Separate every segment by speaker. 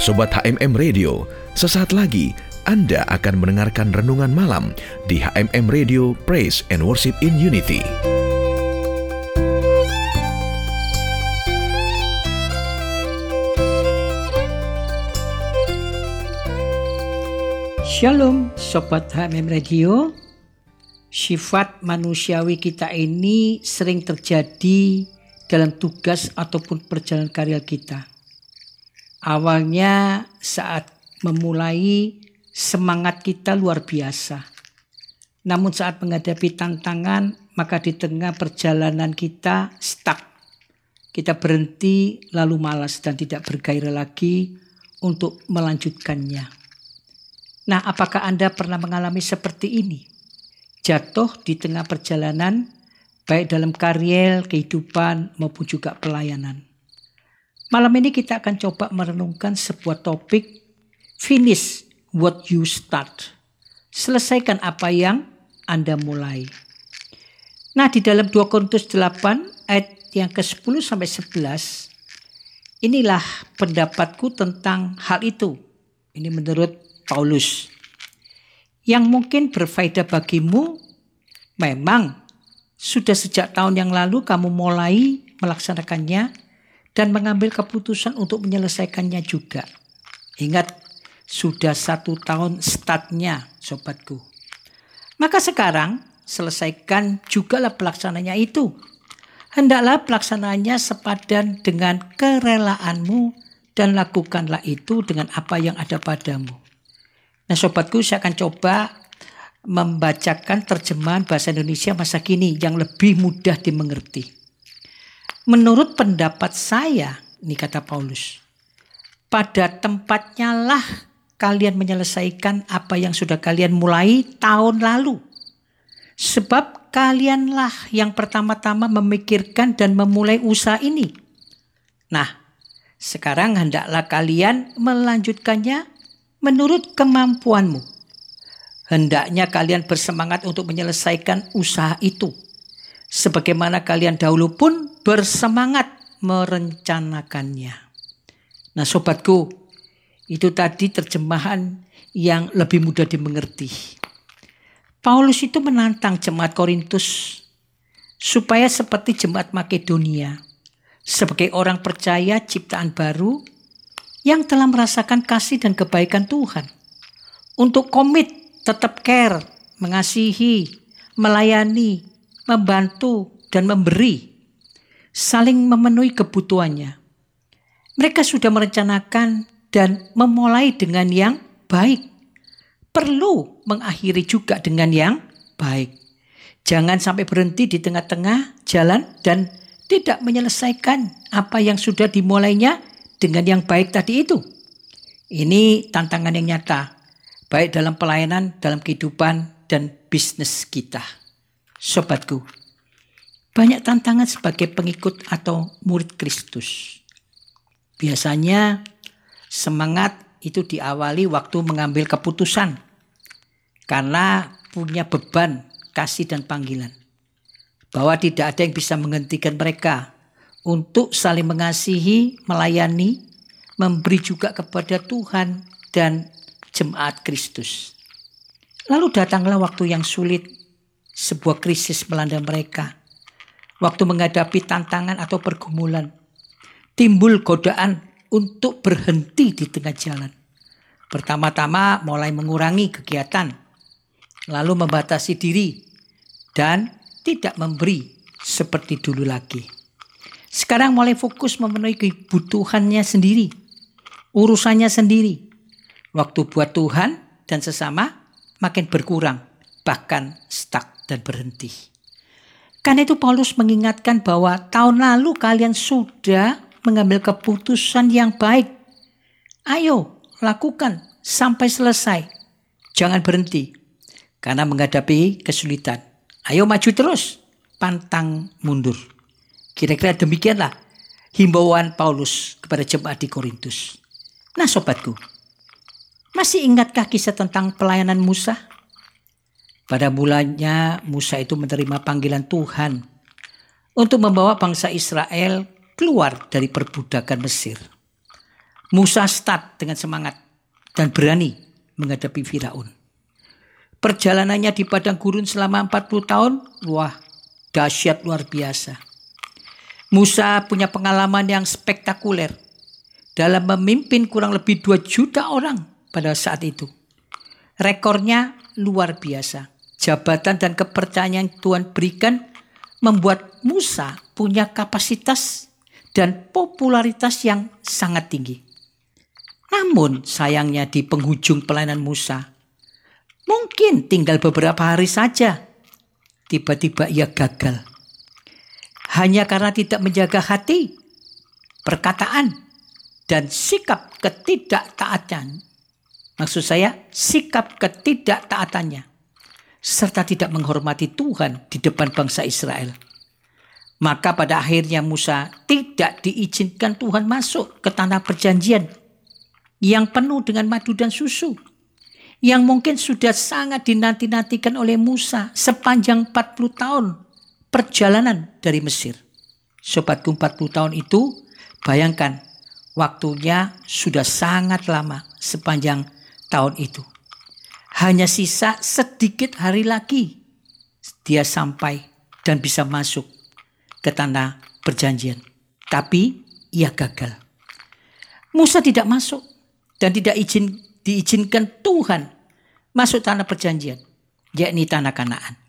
Speaker 1: Sobat HMM Radio, sesaat lagi Anda akan mendengarkan renungan malam di HMM Radio Praise and Worship in Unity.
Speaker 2: Shalom Sobat HMM Radio Sifat manusiawi kita ini sering terjadi dalam tugas ataupun perjalanan karya kita Awalnya saat memulai semangat kita luar biasa. Namun saat menghadapi tantangan maka di tengah perjalanan kita stuck. Kita berhenti lalu malas dan tidak bergairah lagi untuk melanjutkannya. Nah apakah Anda pernah mengalami seperti ini? Jatuh di tengah perjalanan baik dalam karir, kehidupan maupun juga pelayanan. Malam ini kita akan coba merenungkan sebuah topik finish what you start. Selesaikan apa yang Anda mulai. Nah, di dalam 2 Korintus 8 ayat yang ke-10 sampai 11 inilah pendapatku tentang hal itu. Ini menurut Paulus. Yang mungkin berfaedah bagimu memang sudah sejak tahun yang lalu kamu mulai melaksanakannya dan mengambil keputusan untuk menyelesaikannya juga. Ingat, sudah satu tahun startnya sobatku. Maka sekarang selesaikan jugalah pelaksananya itu. Hendaklah pelaksananya sepadan dengan kerelaanmu dan lakukanlah itu dengan apa yang ada padamu. Nah sobatku saya akan coba membacakan terjemahan bahasa Indonesia masa kini yang lebih mudah dimengerti. Menurut pendapat saya, ini kata Paulus, pada tempatnya lah kalian menyelesaikan apa yang sudah kalian mulai tahun lalu. Sebab kalianlah yang pertama-tama memikirkan dan memulai usaha ini. Nah, sekarang hendaklah kalian melanjutkannya menurut kemampuanmu. Hendaknya kalian bersemangat untuk menyelesaikan usaha itu. Sebagaimana kalian dahulu pun bersemangat merencanakannya. Nah sobatku, itu tadi terjemahan yang lebih mudah dimengerti. Paulus itu menantang jemaat Korintus supaya seperti jemaat Makedonia, sebagai orang percaya ciptaan baru yang telah merasakan kasih dan kebaikan Tuhan. Untuk komit, tetap care, mengasihi, melayani, membantu, dan memberi saling memenuhi kebutuhannya. Mereka sudah merencanakan dan memulai dengan yang baik. Perlu mengakhiri juga dengan yang baik. Jangan sampai berhenti di tengah-tengah jalan dan tidak menyelesaikan apa yang sudah dimulainya dengan yang baik tadi itu. Ini tantangan yang nyata, baik dalam pelayanan, dalam kehidupan, dan bisnis kita. Sobatku, banyak tantangan sebagai pengikut atau murid Kristus. Biasanya semangat itu diawali waktu mengambil keputusan karena punya beban kasih dan panggilan. Bahwa tidak ada yang bisa menghentikan mereka untuk saling mengasihi, melayani, memberi juga kepada Tuhan dan jemaat Kristus. Lalu datanglah waktu yang sulit, sebuah krisis melanda mereka waktu menghadapi tantangan atau pergumulan. Timbul godaan untuk berhenti di tengah jalan. Pertama-tama mulai mengurangi kegiatan, lalu membatasi diri, dan tidak memberi seperti dulu lagi. Sekarang mulai fokus memenuhi kebutuhannya sendiri, urusannya sendiri. Waktu buat Tuhan dan sesama makin berkurang, bahkan stuck dan berhenti. Karena itu Paulus mengingatkan bahwa tahun lalu kalian sudah mengambil keputusan yang baik. Ayo lakukan sampai selesai. Jangan berhenti. Karena menghadapi kesulitan. Ayo maju terus. Pantang mundur. Kira-kira demikianlah himbauan Paulus kepada jemaat di Korintus. Nah sobatku, masih ingatkah kisah tentang pelayanan Musa? Pada mulanya Musa itu menerima panggilan Tuhan untuk membawa bangsa Israel keluar dari perbudakan Mesir. Musa start dengan semangat dan berani menghadapi Firaun. Perjalanannya di padang gurun selama 40 tahun, wah dahsyat luar biasa. Musa punya pengalaman yang spektakuler dalam memimpin kurang lebih 2 juta orang pada saat itu. Rekornya luar biasa. Jabatan dan kepercayaan Tuhan berikan membuat Musa punya kapasitas dan popularitas yang sangat tinggi. Namun sayangnya di penghujung pelayanan Musa, mungkin tinggal beberapa hari saja, tiba-tiba ia gagal. Hanya karena tidak menjaga hati, perkataan, dan sikap ketidaktaatan. Maksud saya sikap ketidaktaatannya. Serta tidak menghormati Tuhan di depan bangsa Israel. Maka pada akhirnya Musa tidak diizinkan Tuhan masuk ke tanah perjanjian yang penuh dengan madu dan susu. Yang mungkin sudah sangat dinanti-nantikan oleh Musa sepanjang 40 tahun perjalanan dari Mesir. Sobatku 40 tahun itu bayangkan waktunya sudah sangat lama sepanjang tahun itu. Hanya sisa sedikit hari lagi dia sampai dan bisa masuk ke tanah perjanjian. Tapi ia gagal. Musa tidak masuk dan tidak izin diizinkan Tuhan masuk tanah perjanjian, yakni tanah Kanaan.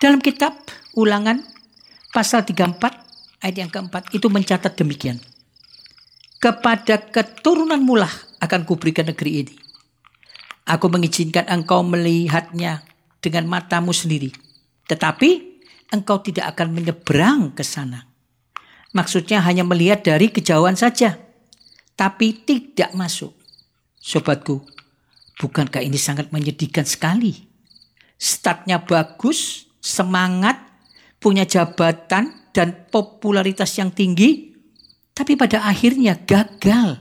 Speaker 2: Dalam kitab Ulangan pasal 34 ayat yang keempat itu mencatat demikian. Kepada keturunan mulah akan kuberikan negeri ini. Aku mengizinkan engkau melihatnya dengan matamu sendiri. Tetapi engkau tidak akan menyeberang ke sana. Maksudnya hanya melihat dari kejauhan saja tapi tidak masuk. Sobatku, bukankah ini sangat menyedihkan sekali? Statnya bagus, semangat, punya jabatan dan popularitas yang tinggi, tapi pada akhirnya gagal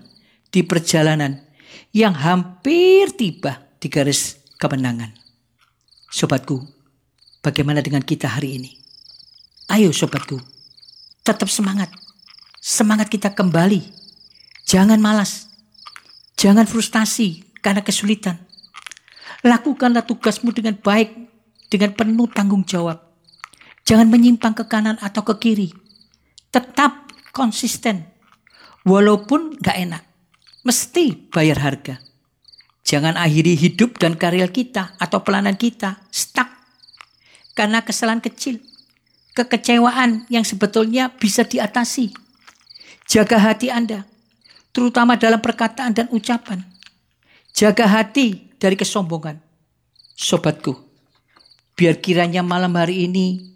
Speaker 2: di perjalanan yang hampir tiba di garis kemenangan. Sobatku, bagaimana dengan kita hari ini? Ayo sobatku, tetap semangat. Semangat kita kembali Jangan malas. Jangan frustasi karena kesulitan. Lakukanlah tugasmu dengan baik, dengan penuh tanggung jawab. Jangan menyimpang ke kanan atau ke kiri. Tetap konsisten. Walaupun gak enak. Mesti bayar harga. Jangan akhiri hidup dan karir kita atau pelanan kita stuck. Karena kesalahan kecil. Kekecewaan yang sebetulnya bisa diatasi. Jaga hati Anda terutama dalam perkataan dan ucapan. Jaga hati dari kesombongan. Sobatku, biar kiranya malam hari ini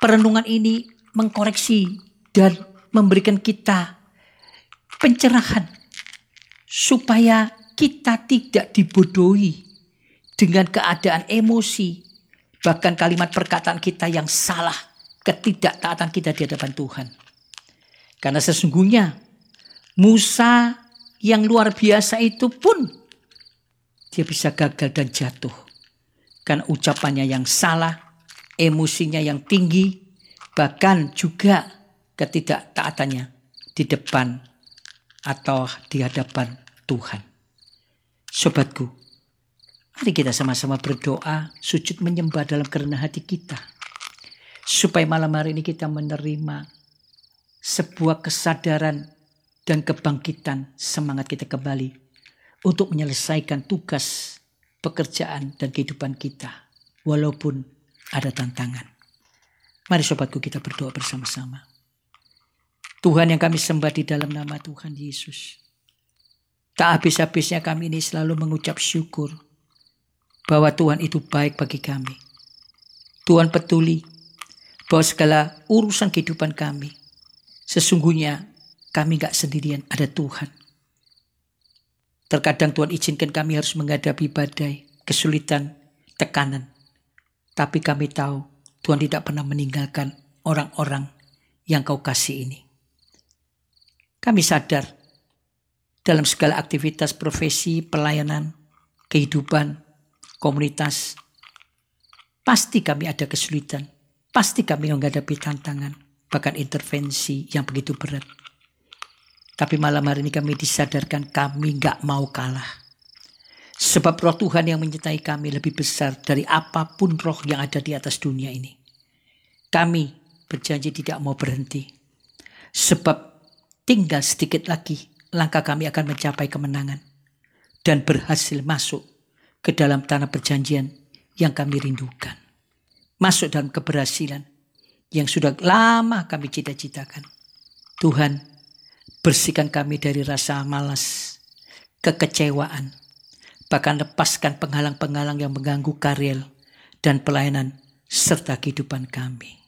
Speaker 2: perenungan ini mengkoreksi dan memberikan kita pencerahan supaya kita tidak dibodohi dengan keadaan emosi bahkan kalimat perkataan kita yang salah ketidaktaatan kita di hadapan Tuhan. Karena sesungguhnya Musa yang luar biasa itu pun dia bisa gagal dan jatuh. Karena ucapannya yang salah, emosinya yang tinggi, bahkan juga ketidaktaatannya di depan atau di hadapan Tuhan. Sobatku, mari kita sama-sama berdoa, sujud menyembah dalam kerenah hati kita. Supaya malam hari ini kita menerima sebuah kesadaran dan kebangkitan semangat kita kembali untuk menyelesaikan tugas, pekerjaan, dan kehidupan kita, walaupun ada tantangan. Mari sobatku kita berdoa bersama-sama. Tuhan yang kami sembah di dalam nama Tuhan Yesus. Tak habis-habisnya kami ini selalu mengucap syukur bahwa Tuhan itu baik bagi kami. Tuhan peduli bahwa segala urusan kehidupan kami sesungguhnya kami gak sendirian, ada Tuhan. Terkadang Tuhan izinkan kami harus menghadapi badai, kesulitan, tekanan. Tapi kami tahu Tuhan tidak pernah meninggalkan orang-orang yang kau kasih ini. Kami sadar dalam segala aktivitas profesi, pelayanan, kehidupan, komunitas, pasti kami ada kesulitan. Pasti kami menghadapi tantangan, bahkan intervensi yang begitu berat. Tapi malam hari ini kami disadarkan kami gak mau kalah. Sebab roh Tuhan yang menyertai kami lebih besar dari apa pun roh yang ada di atas dunia ini. Kami berjanji tidak mau berhenti. Sebab tinggal sedikit lagi langkah kami akan mencapai kemenangan. Dan berhasil masuk ke dalam tanah perjanjian yang kami rindukan. Masuk dalam keberhasilan yang sudah lama kami cita-citakan. Tuhan, bersihkan kami dari rasa malas, kekecewaan, bahkan lepaskan penghalang-penghalang yang mengganggu karir dan pelayanan serta kehidupan kami.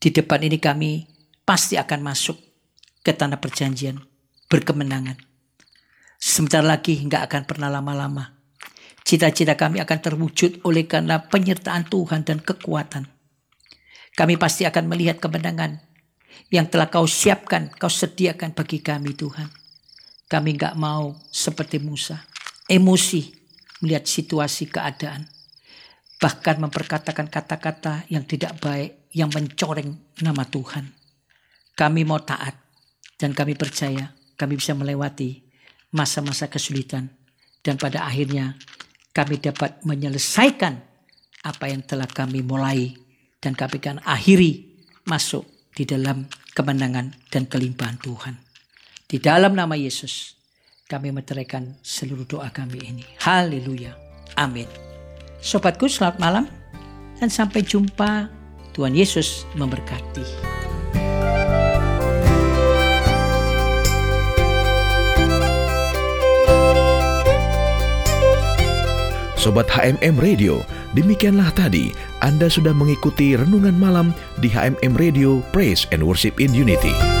Speaker 2: Di depan ini kami pasti akan masuk ke tanah perjanjian berkemenangan. Sebentar lagi nggak akan pernah lama-lama. Cita-cita kami akan terwujud oleh karena penyertaan Tuhan dan kekuatan. Kami pasti akan melihat kemenangan yang telah kau siapkan, kau sediakan bagi kami Tuhan. Kami nggak mau seperti Musa, emosi melihat situasi keadaan. Bahkan memperkatakan kata-kata yang tidak baik, yang mencoreng nama Tuhan. Kami mau taat dan kami percaya kami bisa melewati masa-masa kesulitan. Dan pada akhirnya kami dapat menyelesaikan apa yang telah kami mulai dan kami akan akhiri masuk di dalam kemenangan dan kelimpahan Tuhan. Di dalam nama Yesus kami meteraikan seluruh doa kami ini. Haleluya. Amin. Sobatku selamat malam dan sampai jumpa. Tuhan Yesus memberkati.
Speaker 1: Sobat HMM Radio, demikianlah tadi Anda sudah mengikuti renungan malam di HMM Radio Praise and Worship in Unity.